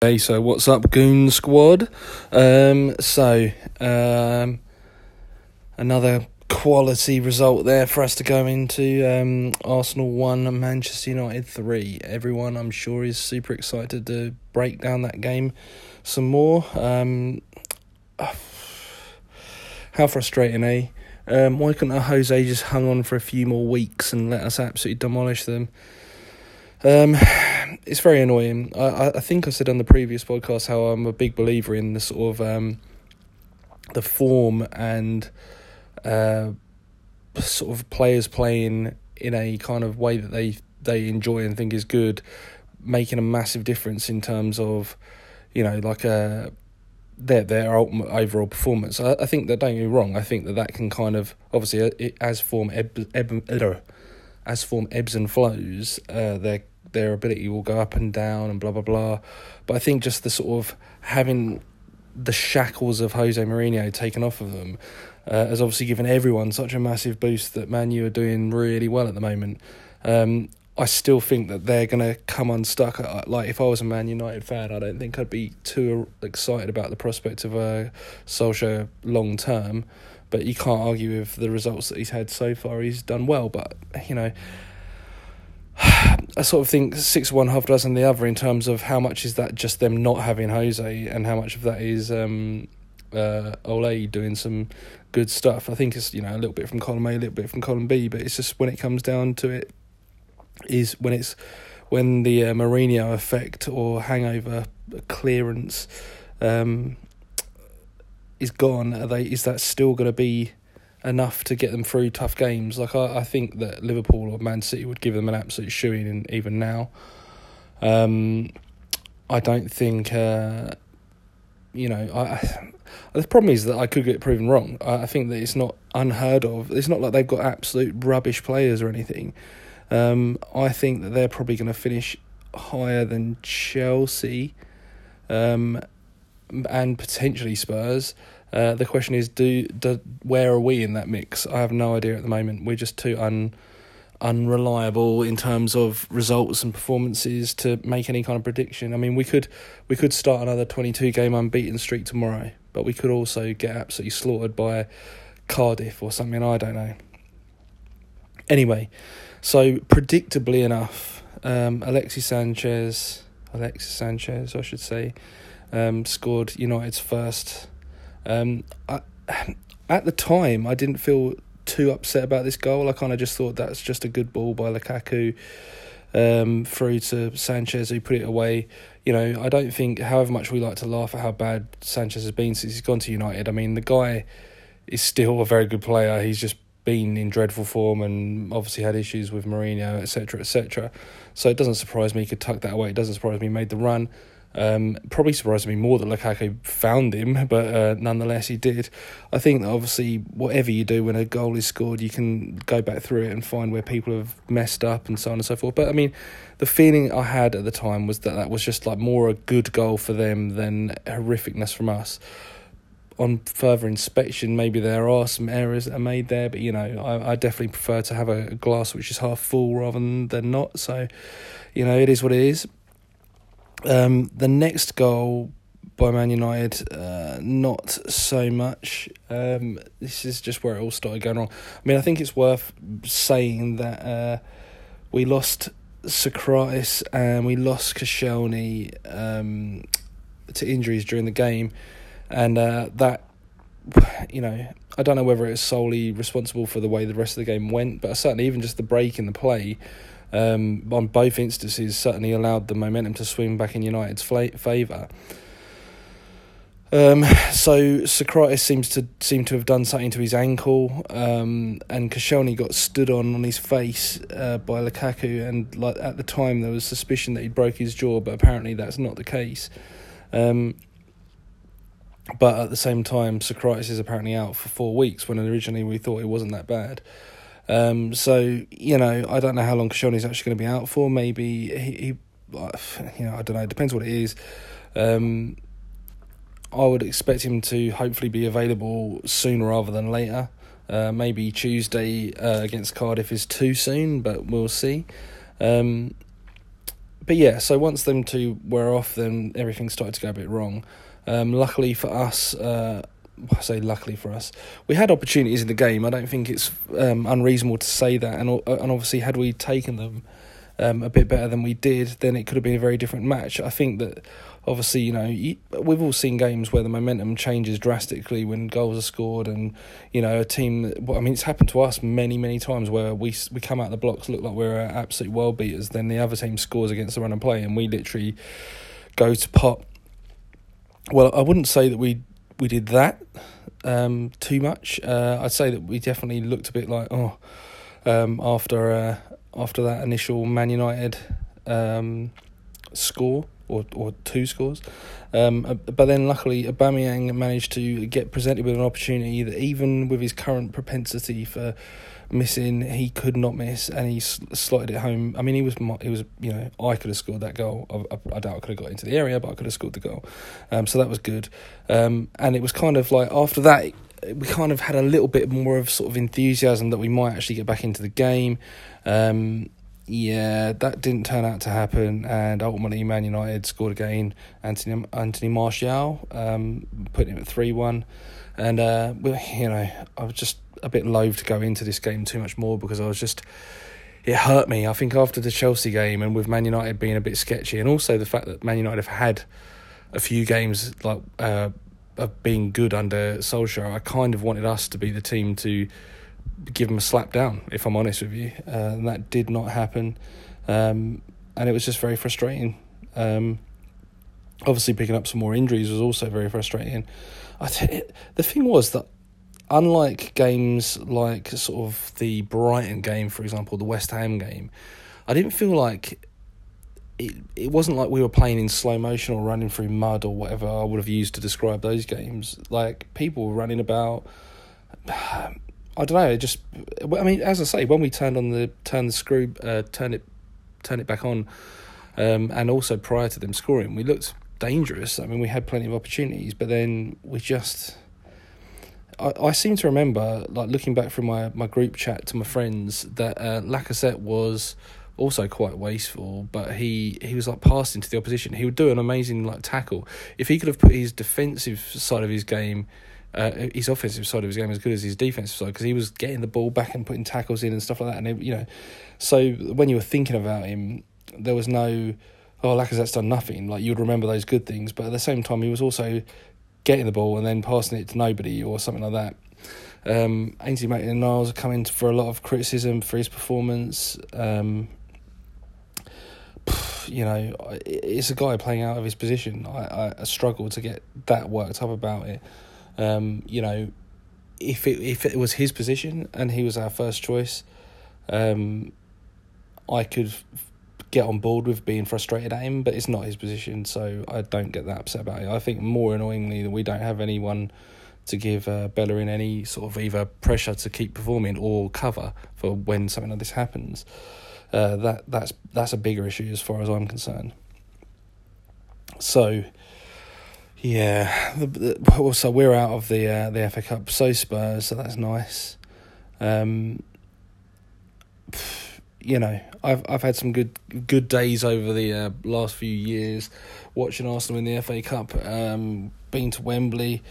Hey, so what's up, Goon Squad? Um, so, um, another quality result there for us to go into. Um, Arsenal 1, Manchester United 3. Everyone, I'm sure, is super excited to break down that game some more. Um, how frustrating, eh? Um, why couldn't Jose just hung on for a few more weeks and let us absolutely demolish them? It's very annoying. I, I think I said on the previous podcast how I'm a big believer in the sort of um, the form and uh, sort of players playing in a kind of way that they they enjoy and think is good, making a massive difference in terms of, you know, like a uh, their their ultimate overall performance. I, I think that don't get me wrong. I think that that can kind of obviously uh, it, as form eb, as form ebbs and flows, uh, their ability will go up and down and blah blah blah. But I think just the sort of having the shackles of Jose Mourinho taken off of them uh, has obviously given everyone such a massive boost that Man U are doing really well at the moment. Um, I still think that they're going to come unstuck. Like if I was a Man United fan, I don't think I'd be too excited about the prospect of a Solskjaer long term. But you can't argue with the results that he's had so far. He's done well, but you know I sort of think six one half dozen the other in terms of how much is that just them not having Jose and how much of that is um, uh, Ole doing some good stuff. I think it's you know a little bit from column A, a little bit from column B, but it's just when it comes down to it, is when it's when the uh, Mourinho effect or hangover clearance um, is gone. Are they? Is that still going to be enough to get them through tough games. Like I, I think that Liverpool or Man City would give them an absolute shoeing in even now. Um, I don't think uh, you know. I, the problem is that I could get proven wrong. I, I think that it's not unheard of. It's not like they've got absolute rubbish players or anything. Um, I think that they're probably going to finish higher than Chelsea, um, and potentially Spurs. Uh, the question is, do, do where are we in that mix? I have no idea at the moment. We're just too un unreliable in terms of results and performances to make any kind of prediction. I mean, we could we could start another twenty two game unbeaten streak tomorrow, but we could also get absolutely slaughtered by Cardiff or something. I don't know. Anyway, so predictably enough, um, Alexis Sanchez, Alexis Sanchez, I should say, um, scored United's first um, I, at the time, I didn't feel too upset about this goal. I kind of just thought that's just a good ball by Lukaku um, through to Sanchez, who put it away. You know, I don't think, however much we like to laugh at how bad Sanchez has been since he's gone to United, I mean, the guy is still a very good player. He's just been in dreadful form and obviously had issues with Mourinho, etc., etc. So it doesn't surprise me he could tuck that away. It doesn't surprise me he made the run. Um, probably surprised me more that Lukaku found him, but uh, nonetheless he did. I think that obviously whatever you do when a goal is scored, you can go back through it and find where people have messed up and so on and so forth. But I mean, the feeling I had at the time was that that was just like more a good goal for them than horrificness from us. On further inspection, maybe there are some errors that are made there, but you know, I, I definitely prefer to have a glass which is half full rather than, than not. So, you know, it is what it is. Um, the next goal by Man United, uh, not so much. Um, this is just where it all started going wrong. I mean, I think it's worth saying that uh, we lost Sokratis and we lost Koscielny um, to injuries during the game, and uh, that you know I don't know whether it's solely responsible for the way the rest of the game went, but certainly even just the break in the play um, on both instances certainly allowed the momentum to swing back in United's favour. Um, so Sokratis seems to seem to have done something to his ankle, um, and Koscielny got stood on on his face uh, by Lukaku, and like at the time there was suspicion that he broke his jaw, but apparently that's not the case. Um, but at the same time, Sokratis is apparently out for four weeks when originally we thought it wasn't that bad. Um, so you know, I don't know how long Koscielny's actually going to be out for. Maybe he, he, you know, I don't know. It depends what it is. Um, I would expect him to hopefully be available sooner rather than later. Uh, maybe Tuesday uh, against Cardiff is too soon, but we'll see. Um, but yeah, so once them two were off, then everything started to go a bit wrong. Um, luckily for us, uh, I say luckily for us, we had opportunities in the game. I don't think it's um, unreasonable to say that, and and obviously had we taken them um, a bit better than we did, then it could have been a very different match. I think that obviously, you know, we've all seen games where the momentum changes drastically when goals are scored, and you know, a team. I mean, it's happened to us many, many times where we we come out of the blocks look like we're absolute world beaters, then the other team scores against the run and play, and we literally go to pot. Well, I wouldn't say that we we did that um, too much. Uh, I'd say that we definitely looked a bit like oh um, after uh, after that initial Man United um, score or or two scores. Um, but then luckily Aubameyang managed to get presented with an opportunity that even with his current propensity for missing, he could not miss, and he slotted it home. I mean, he was he was you know I could have scored that goal. I, I, I doubt I could have got into the area, but I could have scored the goal. Um, so that was good. Um, and it was kind of like after that. We kind of had a little bit more of sort of enthusiasm that we might actually get back into the game. Um, yeah, that didn't turn out to happen, and ultimately Man United scored again. Anthony Anthony Martial um, putting it at three one, and uh, you know I was just a bit loath to go into this game too much more because I was just it hurt me. I think after the Chelsea game and with Man United being a bit sketchy, and also the fact that Man United have had a few games like uh, of being good under Solskjaer, I kind of wanted us to be the team to give him a slap down, if I'm honest with you. Uh, and that did not happen. Um, and it was just very frustrating. Um, obviously, picking up some more injuries was also very frustrating. I th- the thing was that, unlike games like sort of the Brighton game, for example, the West Ham game, I didn't feel like it, it wasn't like we were playing in slow motion or running through mud or whatever I would have used to describe those games. Like people were running about, I don't know. Just, I mean, as I say, when we turned on the turn the screw, uh, turn it, turn it back on, um, and also prior to them scoring, we looked dangerous. I mean, we had plenty of opportunities, but then we just. I, I seem to remember, like looking back from my, my group chat to my friends, that uh, Lacazette was also quite wasteful, but he, he was like passed into the opposition. He would do an amazing like tackle. If he could have put his defensive side of his game uh, his offensive side of his game as good as his defensive side because he was getting the ball back and putting tackles in and stuff like that. And it, you know, so when you were thinking about him, there was no oh Lacazette's done nothing. Like you'd remember those good things, but at the same time he was also getting the ball and then passing it to nobody or something like that. Um, Ainsley Maitland-Niles coming for a lot of criticism for his performance. Um, you know, it's a guy playing out of his position. I, I struggle to get that worked up about it. Um, you know, if it if it was his position and he was our first choice, um, I could get on board with being frustrated at him, but it's not his position, so I don't get that upset about it. I think more annoyingly that we don't have anyone to give uh, Bellerin any sort of either pressure to keep performing or cover for when something like this happens. Uh, that that's that's a bigger issue as far as I'm concerned. So yeah, the, the, also we're out of the uh, the FA Cup, so Spurs, so that's nice. Um, you know, I've I've had some good good days over the uh, last few years, watching Arsenal in the FA Cup, um, been to Wembley,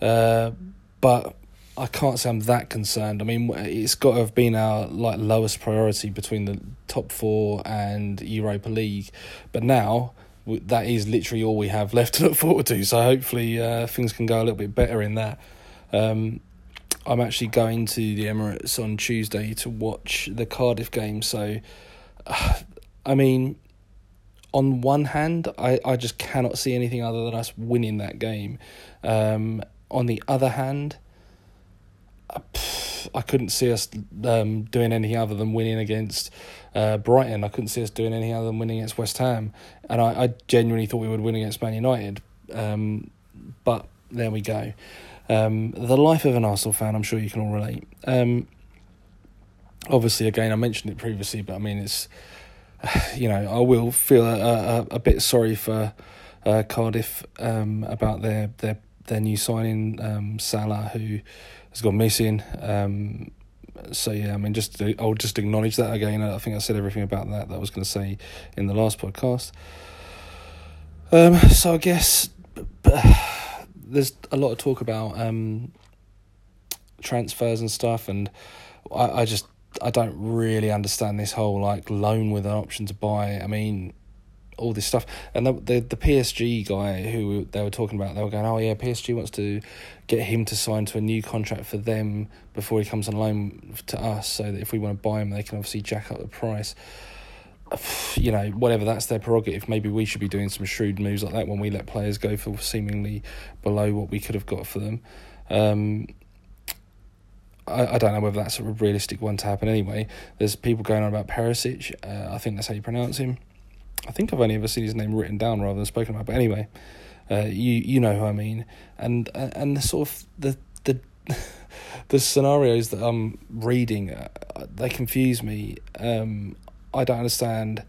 uh, but I can't say I'm that concerned. I mean, it's got to have been our like lowest priority between the top four and Europa League, but now that is literally all we have left to look forward to. So hopefully uh, things can go a little bit better in that. Um, I'm actually going to the Emirates on Tuesday to watch the Cardiff game. So, uh, I mean, on one hand, I, I just cannot see anything other than us winning that game. Um, on the other hand, uh, I couldn't see us um, doing anything other than winning against uh, Brighton. I couldn't see us doing anything other than winning against West Ham, and I, I genuinely thought we would win against Man United. Um, but there we go. Um, the life of an Arsenal fan, I'm sure you can all relate. Um, obviously, again, I mentioned it previously, but I mean, it's you know, I will feel a, a, a bit sorry for uh, Cardiff um, about their their their new signing um, Sala, who has gone missing. Um, so yeah, I mean, just I'll just acknowledge that again. I think I said everything about that that I was going to say in the last podcast. Um, so I guess there's a lot of talk about um, transfers and stuff, and I, I just I don't really understand this whole like loan with an option to buy. I mean, all this stuff, and the the, the PSG guy who they were talking about, they were going, oh yeah, PSG wants to get him to sign to a new contract for them before he comes on loan to us, so that if we want to buy him, they can obviously jack up the price. You know, whatever that's their prerogative. Maybe we should be doing some shrewd moves like that when we let players go for seemingly below what we could have got for them. Um, I, I don't know whether that's a realistic one to happen anyway. There's people going on about Perisic. Uh, I think that's how you pronounce him. I think I've only ever seen his name written down rather than spoken about. But anyway, uh, you you know who I mean, and and the sort of the the the scenarios that I'm reading, uh, they confuse me. Um, I don't understand.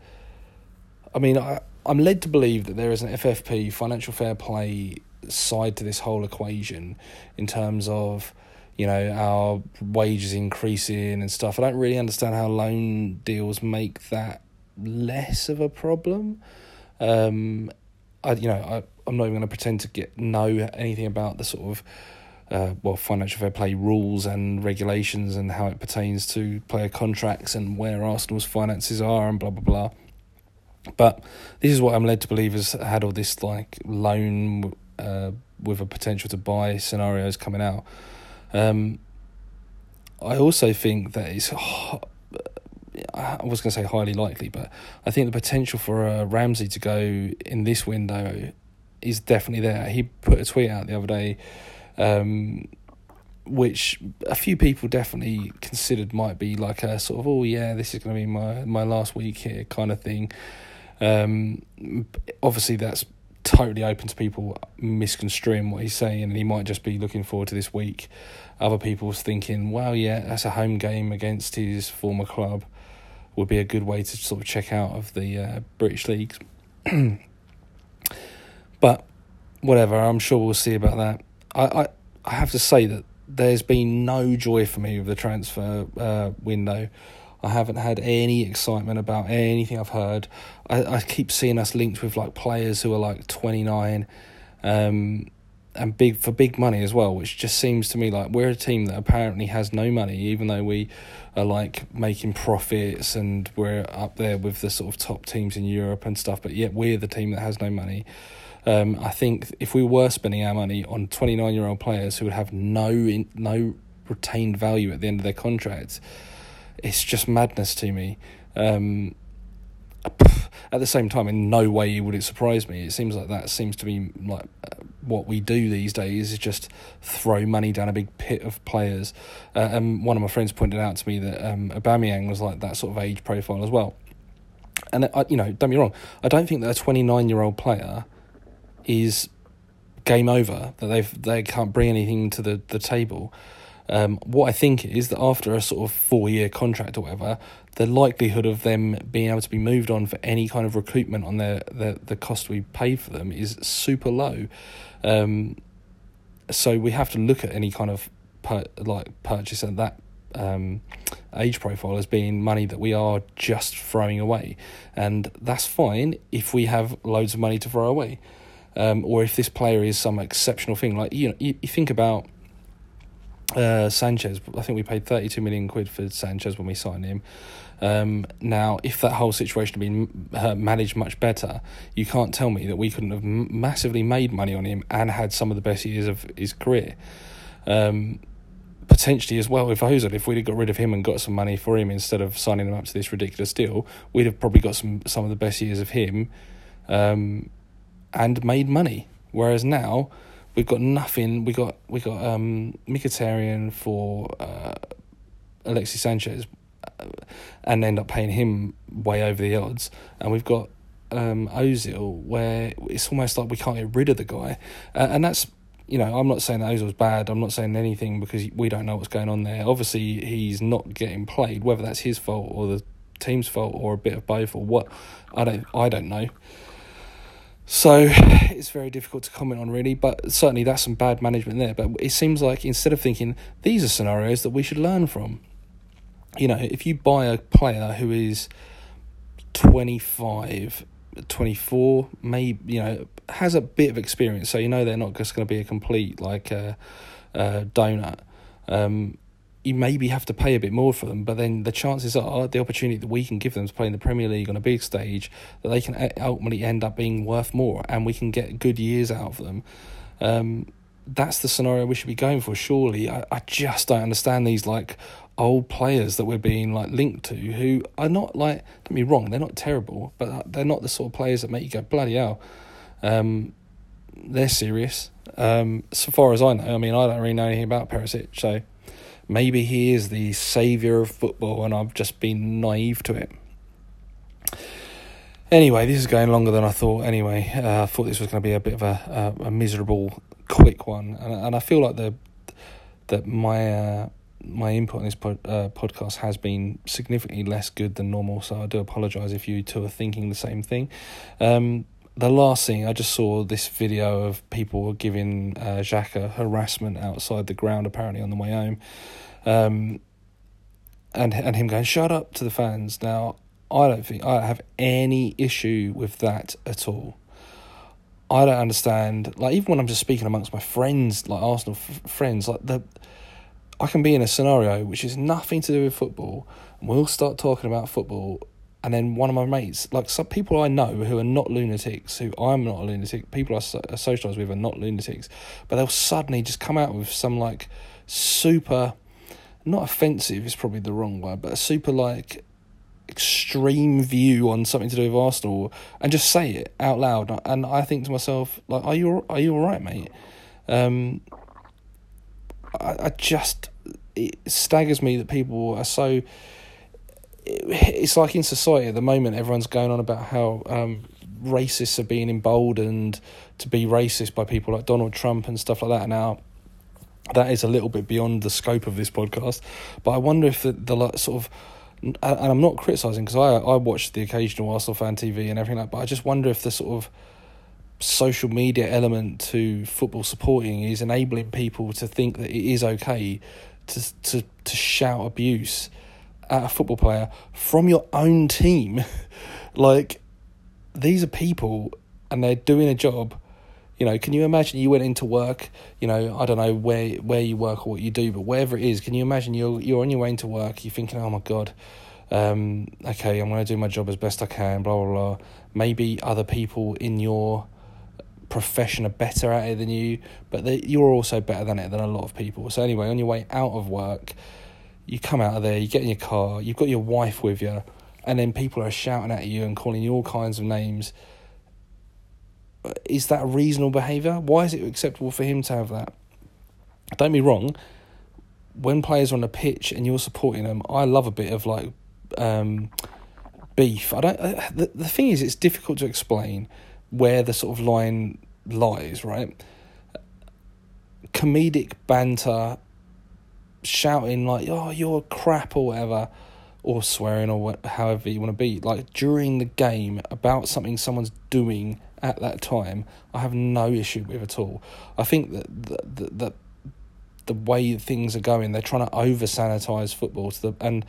I mean, I I'm led to believe that there is an FFP financial fair play side to this whole equation in terms of you know our wages increasing and stuff. I don't really understand how loan deals make that less of a problem. Um, I you know I I'm not even going to pretend to get know anything about the sort of uh, well financial fair play rules and regulations and how it pertains to player contracts and where Arsenal's finances are and blah blah blah. But this is what I'm led to believe has had all this like loan uh, with a potential to buy scenarios coming out. Um, I also think that it's. I was going to say highly likely, but I think the potential for uh, Ramsey to go in this window is definitely there. He put a tweet out the other day, um, which a few people definitely considered might be like a sort of, oh yeah, this is going to be my my last week here kind of thing. Um, obviously, that's totally open to people misconstruing what he's saying, and he might just be looking forward to this week. Other people's thinking, well, yeah, that's a home game against his former club, would be a good way to sort of check out of the uh, British leagues. but whatever, I'm sure we'll see about that. I, I, I have to say that there's been no joy for me with the transfer uh, window. I haven't had any excitement about anything I've heard. I, I keep seeing us linked with like players who are like 29 um, and big for big money as well, which just seems to me like we're a team that apparently has no money, even though we are like making profits and we're up there with the sort of top teams in Europe and stuff, but yet we're the team that has no money. Um, I think if we were spending our money on 29 year old players who would have no in, no retained value at the end of their contracts, it's just madness to me. Um, at the same time, in no way would it surprise me. It seems like that seems to be like uh, what we do these days is just throw money down a big pit of players. Uh, and one of my friends pointed out to me that um, Aubameyang was like that sort of age profile as well. And uh, you know, don't be wrong, I don't think that a twenty nine year old player is game over. That they they can't bring anything to the the table. Um, what I think is that after a sort of four year contract or whatever, the likelihood of them being able to be moved on for any kind of recruitment on their the, the cost we pay for them is super low. Um, so we have to look at any kind of per, like purchase at that um, age profile as being money that we are just throwing away, and that's fine if we have loads of money to throw away, um, or if this player is some exceptional thing. Like you know, you, you think about uh, Sanchez, I think we paid 32 million quid for Sanchez when we signed him. Um, now, if that whole situation had been uh, managed much better, you can't tell me that we couldn't have massively made money on him and had some of the best years of his career. Um, potentially as well with Ozil, if we'd have got rid of him and got some money for him instead of signing him up to this ridiculous deal, we'd have probably got some some of the best years of him um, and made money. Whereas now we've got nothing. We got we got um, Mkhitaryan for uh, Alexis Sanchez, uh, and end up paying him way over the odds. And we've got um, Ozil, where it's almost like we can't get rid of the guy, uh, and that's. You know, I'm not saying that Ozil's bad. I'm not saying anything because we don't know what's going on there. Obviously, he's not getting played. Whether that's his fault or the team's fault or a bit of both or what, I don't. I don't know. So it's very difficult to comment on, really, but certainly that's some bad management there. But it seems like instead of thinking these are scenarios that we should learn from, you know, if you buy a player who is 25, 24, maybe, you know, has a bit of experience, so you know they're not just going to be a complete, like, uh, uh, donut, um, you maybe have to pay a bit more for them, but then the chances are the opportunity that we can give them to play in the Premier League on a big stage, that they can ultimately end up being worth more, and we can get good years out of them. Um, that's the scenario we should be going for. Surely, I, I just don't understand these like old players that we're being like linked to, who are not like. Don't be wrong, they're not terrible, but they're not the sort of players that make you go bloody hell. Um, they're serious. Um, so far as I know, I mean, I don't really know anything about Perisic, so maybe he is the saviour of football and I've just been naive to it. Anyway, this is going longer than I thought. Anyway, uh, I thought this was going to be a bit of a, a, a miserable, quick one, and and I feel like the that my uh, my input on this pod, uh, podcast has been significantly less good than normal. So I do apologise if you two are thinking the same thing. Um, the last thing I just saw this video of people giving uh, Xhaka harassment outside the ground, apparently on the way home, um, and and him going shut up to the fans. Now I don't think I have any issue with that at all. I don't understand. Like even when I'm just speaking amongst my friends, like Arsenal f- friends, like the I can be in a scenario which is nothing to do with football, and we'll start talking about football and then one of my mates, like some people I know who are not lunatics, who I'm not a lunatic, people I socialise with are not lunatics, but they'll suddenly just come out with some like super, not offensive is probably the wrong word, but a super like extreme view on something to do with Arsenal and just say it out loud. And I think to myself, like, are you are you all right, mate? Um, I, I just it staggers me that people are so it's like in society at the moment, everyone's going on about how um, racists are being emboldened to be racist by people like Donald Trump and stuff like that. Now, that is a little bit beyond the scope of this podcast, but I wonder if the, the sort of and I'm not criticizing because I I watch the occasional Arsenal fan TV and everything like, but I just wonder if the sort of social media element to football supporting is enabling people to think that it is okay to to to shout abuse at a football player from your own team. like, these are people and they're doing a job. You know, can you imagine you went into work, you know, I don't know where where you work or what you do, but wherever it is, can you imagine you're you're on your way into work, you're thinking, Oh my god, um, okay, I'm gonna do my job as best I can, blah blah blah. Maybe other people in your profession are better at it than you, but they, you're also better than it than a lot of people. So anyway, on your way out of work, you come out of there, you get in your car, you've got your wife with you, and then people are shouting at you and calling you all kinds of names. Is that reasonable behaviour? Why is it acceptable for him to have that? Don't be wrong. When players are on the pitch and you're supporting them, I love a bit of like um, beef. I don't. Uh, the the thing is, it's difficult to explain where the sort of line lies. Right, comedic banter shouting like "oh you're crap" or whatever, or swearing or what, however you want to be, like during the game about something someone's doing at that time, I have no issue with at all. I think that the, the, the way things are going, they're trying to over sanitize football to the and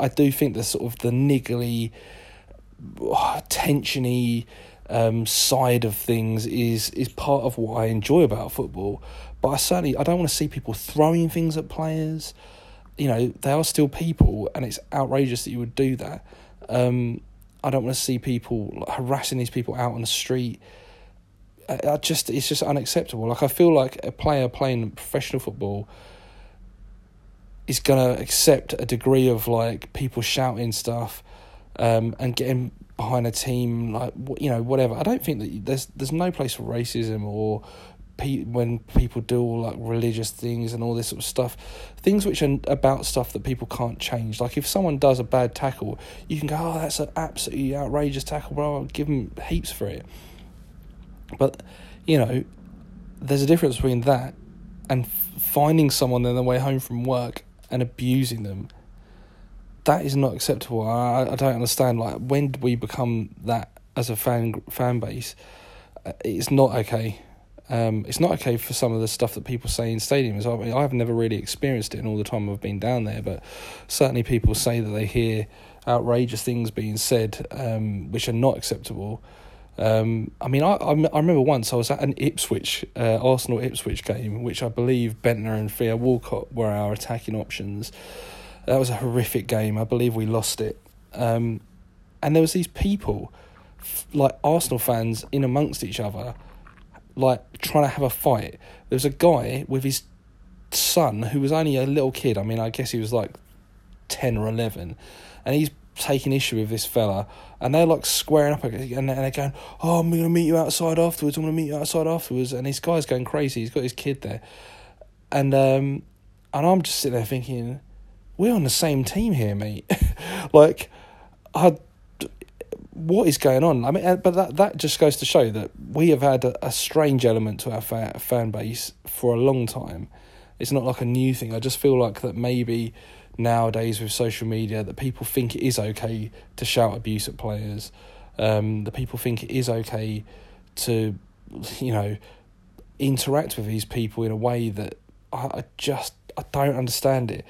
I do think the sort of the niggly, oh, tensiony um, side of things is is part of what I enjoy about football. But I certainly I don't want to see people throwing things at players. You know, they are still people, and it's outrageous that you would do that. Um, I don't want to see people harassing these people out on the street. I, just it's just unacceptable. Like I feel like a player playing professional football is gonna accept a degree of like people shouting stuff um, and getting behind a team like you know whatever. I don't think that there's there's no place for racism or pe- when people do all like religious things and all this sort of stuff, things which are about stuff that people can't change. Like if someone does a bad tackle, you can go, "Oh, that's an absolutely outrageous tackle, bro." I'll give them heaps for it. But you know, there's a difference between that and finding someone on their way home from work and abusing them. That is not acceptable. I, I don't understand. Like, when did we become that as a fan fan base? Uh, it's not okay Um, it's not okay for some of the stuff that people say in stadiums. I mean, I've never really experienced it in all the time I've been down there, but certainly people say that they hear outrageous things being said, um, which are not acceptable. Um, I mean, I, I, I remember once I was at an Ipswich uh, Arsenal Ipswich game, which I believe Bendtner and Theo Walcott were our attacking options. That was a horrific game. I believe we lost it. Um, and there was these people, like Arsenal fans, in amongst each other, like trying to have a fight. There was a guy with his son who was only a little kid. I mean, I guess he was like ten or eleven, and he's taking issue with this fella, and they're like squaring up and they're going, "Oh, I'm gonna meet you outside afterwards. I'm gonna meet you outside afterwards." And this guy's going crazy. He's got his kid there, and um, and I'm just sitting there thinking, "We're on the same team here, mate." like, I. What is going on? I mean, uh, but that that just goes to show that we have had a, a strange element to our fa- fan base for a long time. It's not like a new thing. I just feel like that maybe nowadays with social media that people think it is okay to shout abuse at players. Um, that people think it is okay to, you know, interact with these people in a way that I, I just I don't understand it.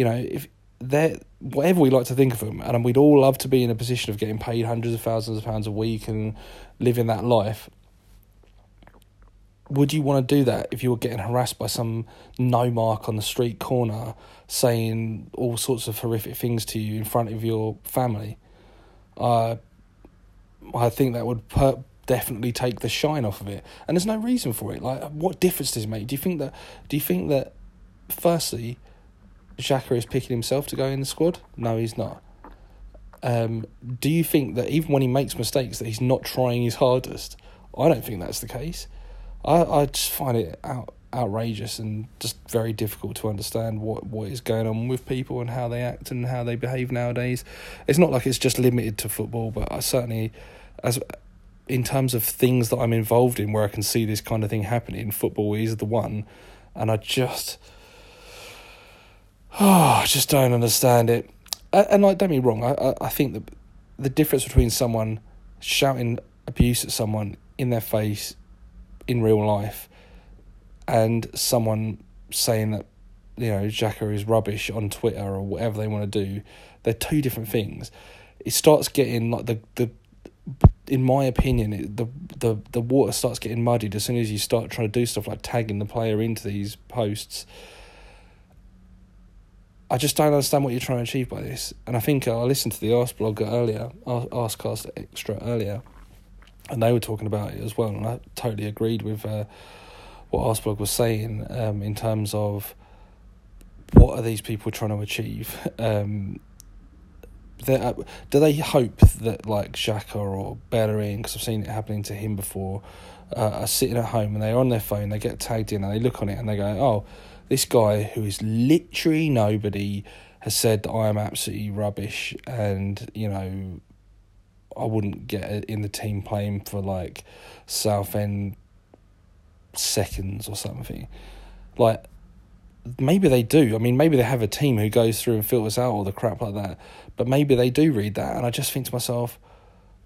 You know, if they're whatever we like to think of them, and we'd all love to be in a position of getting paid hundreds of thousands of pounds a week and living that life would you want to do that if you were getting harassed by some no mark on the street corner saying all sorts of horrific things to you in front of your family? Uh, I think that would per- definitely take the shine off of it, and there's no reason for it. Like, what difference does it make? Do you think that? Do you think that? Firstly, Xhaka is picking himself to go in the squad. No, he's not. Um, do you think that even when he makes mistakes, that he's not trying his hardest? I don't think that's the case. I, I just find it out, outrageous and just very difficult to understand what, what is going on with people and how they act and how they behave nowadays. It's not like it's just limited to football, but I certainly, as in terms of things that I'm involved in where I can see this kind of thing happening, football is the one, and I just, oh, I just don't understand it. And like, don't be wrong, I, I think that the difference between someone shouting abuse at someone in their face in real life and someone saying that you know Xhaka is rubbish on Twitter or whatever they want to do, they're two different things. It starts getting like the the in my opinion, it, the the the water starts getting muddied as soon as you start trying to do stuff like tagging the player into these posts. I just don't understand what you're trying to achieve by this, and I think I listened to the Arsblog earlier, Arscast Extra earlier, and they were talking about it as well, and I totally agreed with uh, what Arsblog was saying um, in terms of what are these people trying to achieve. Um, uh, do they hope that like Xhaka or Bellerin, because I've seen it happening to him before, uh, are sitting at home and they're on their phone, they get tagged in and they look on it and they go, oh, this guy who is literally nobody has said that I am absolutely rubbish and, you know, I wouldn't get in the team playing for like Southend seconds or something. Like maybe they do. I mean, maybe they have a team who goes through and filters out all the crap like that. But maybe they do read that, and I just think to myself,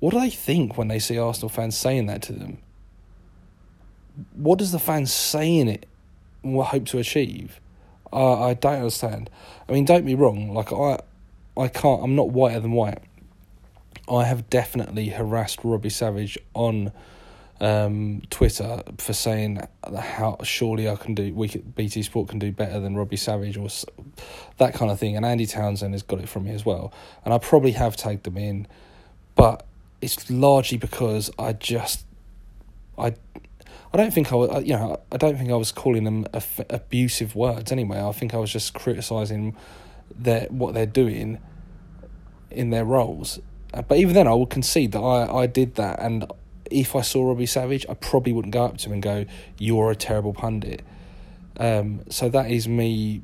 what do they think when they see Arsenal fans saying that to them? What does the fans saying it hope to achieve? Uh, I don't understand. I mean, don't be wrong. Like I, I can't. I'm not whiter than white. I have definitely harassed Robbie Savage on um, Twitter for saying how surely I can do we BT Sport can do better than Robbie Savage or that kind of thing. And Andy Townsend has got it from me as well. And I probably have tagged them in, but it's largely because I just I. I don't think I was, you know, I don't think I was calling them abusive words anyway. I think I was just criticising their what they're doing in their roles uh, but even then, I would concede that I, I did that. And if I saw Robbie Savage, I probably wouldn't go up to him and go, You're a terrible pundit. Um, so that is me,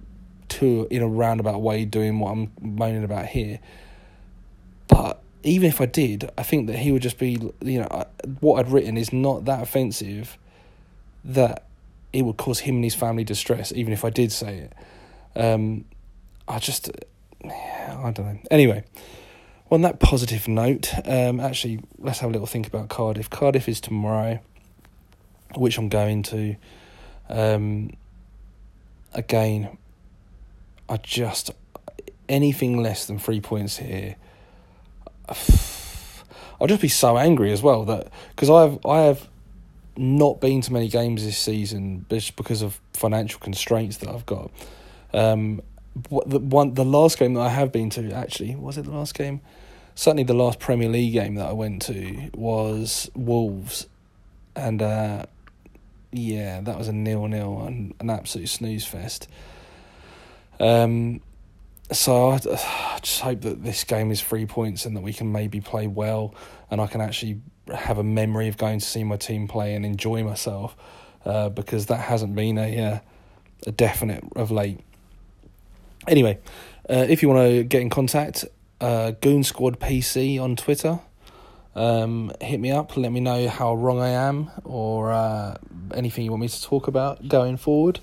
to in a roundabout way, doing what I'm moaning about here. But even if I did, I think that he would just be, you know, what I'd written is not that offensive that it would cause him and his family distress, even if I did say it. Um, I just, I don't know. Anyway, on that positive note, um, actually, let's have a little think about Cardiff. Cardiff is tomorrow. which I'm going to. Um, again, I just anything less than three points here. I'll just be so angry as well that because I've I have not been to many games this season just because of financial constraints that I've got. Um, the one the last game that I have been to actually was it the last game? Certainly, the last Premier League game that I went to was Wolves, and uh, yeah, that was a nil nil and an absolute snooze fest. Um, so I, just hope that this game is three points and that we can maybe play well, and I can actually have a memory of going to see my team play and enjoy myself, uh, because that hasn't been a uh, a definite of late. Anyway, uh, if you want to get in contact, uh, Goon Squad PC on Twitter. Um, hit me up, let me know how wrong I am or uh, anything you want me to talk about going forward.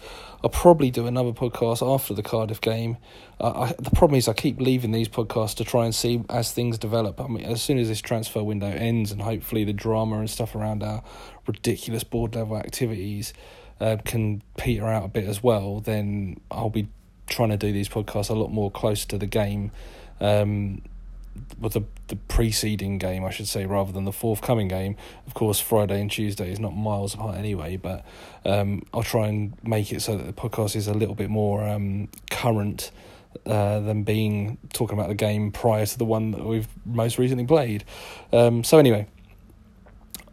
I'll probably do another podcast after the Cardiff game. Uh, I, the problem is I keep leaving these podcasts to try and see as things develop. I mean, as soon as this transfer window ends and hopefully the drama and stuff around our ridiculous board level activities uh, can peter out a bit as well, then I'll be trying to do these podcasts a lot more close to the game. Um, with the the preceding game, I should say, rather than the forthcoming game. Of course, Friday and Tuesday is not miles apart anyway, but um, I'll try and make it so that the podcast is a little bit more um, current uh, than being talking about the game prior to the one that we've most recently played. Um, so anyway,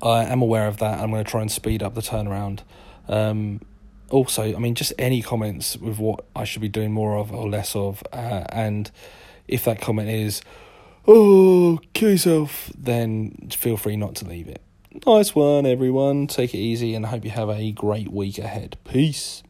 I am aware of that. I'm going to try and speed up the turnaround. Um, also, I mean, just any comments with what I should be doing more of or less of, uh, and if that comment is oh, kill yourself, then feel free not to leave it. Nice one, everyone. Take it easy and I hope you have a great week ahead. Peace.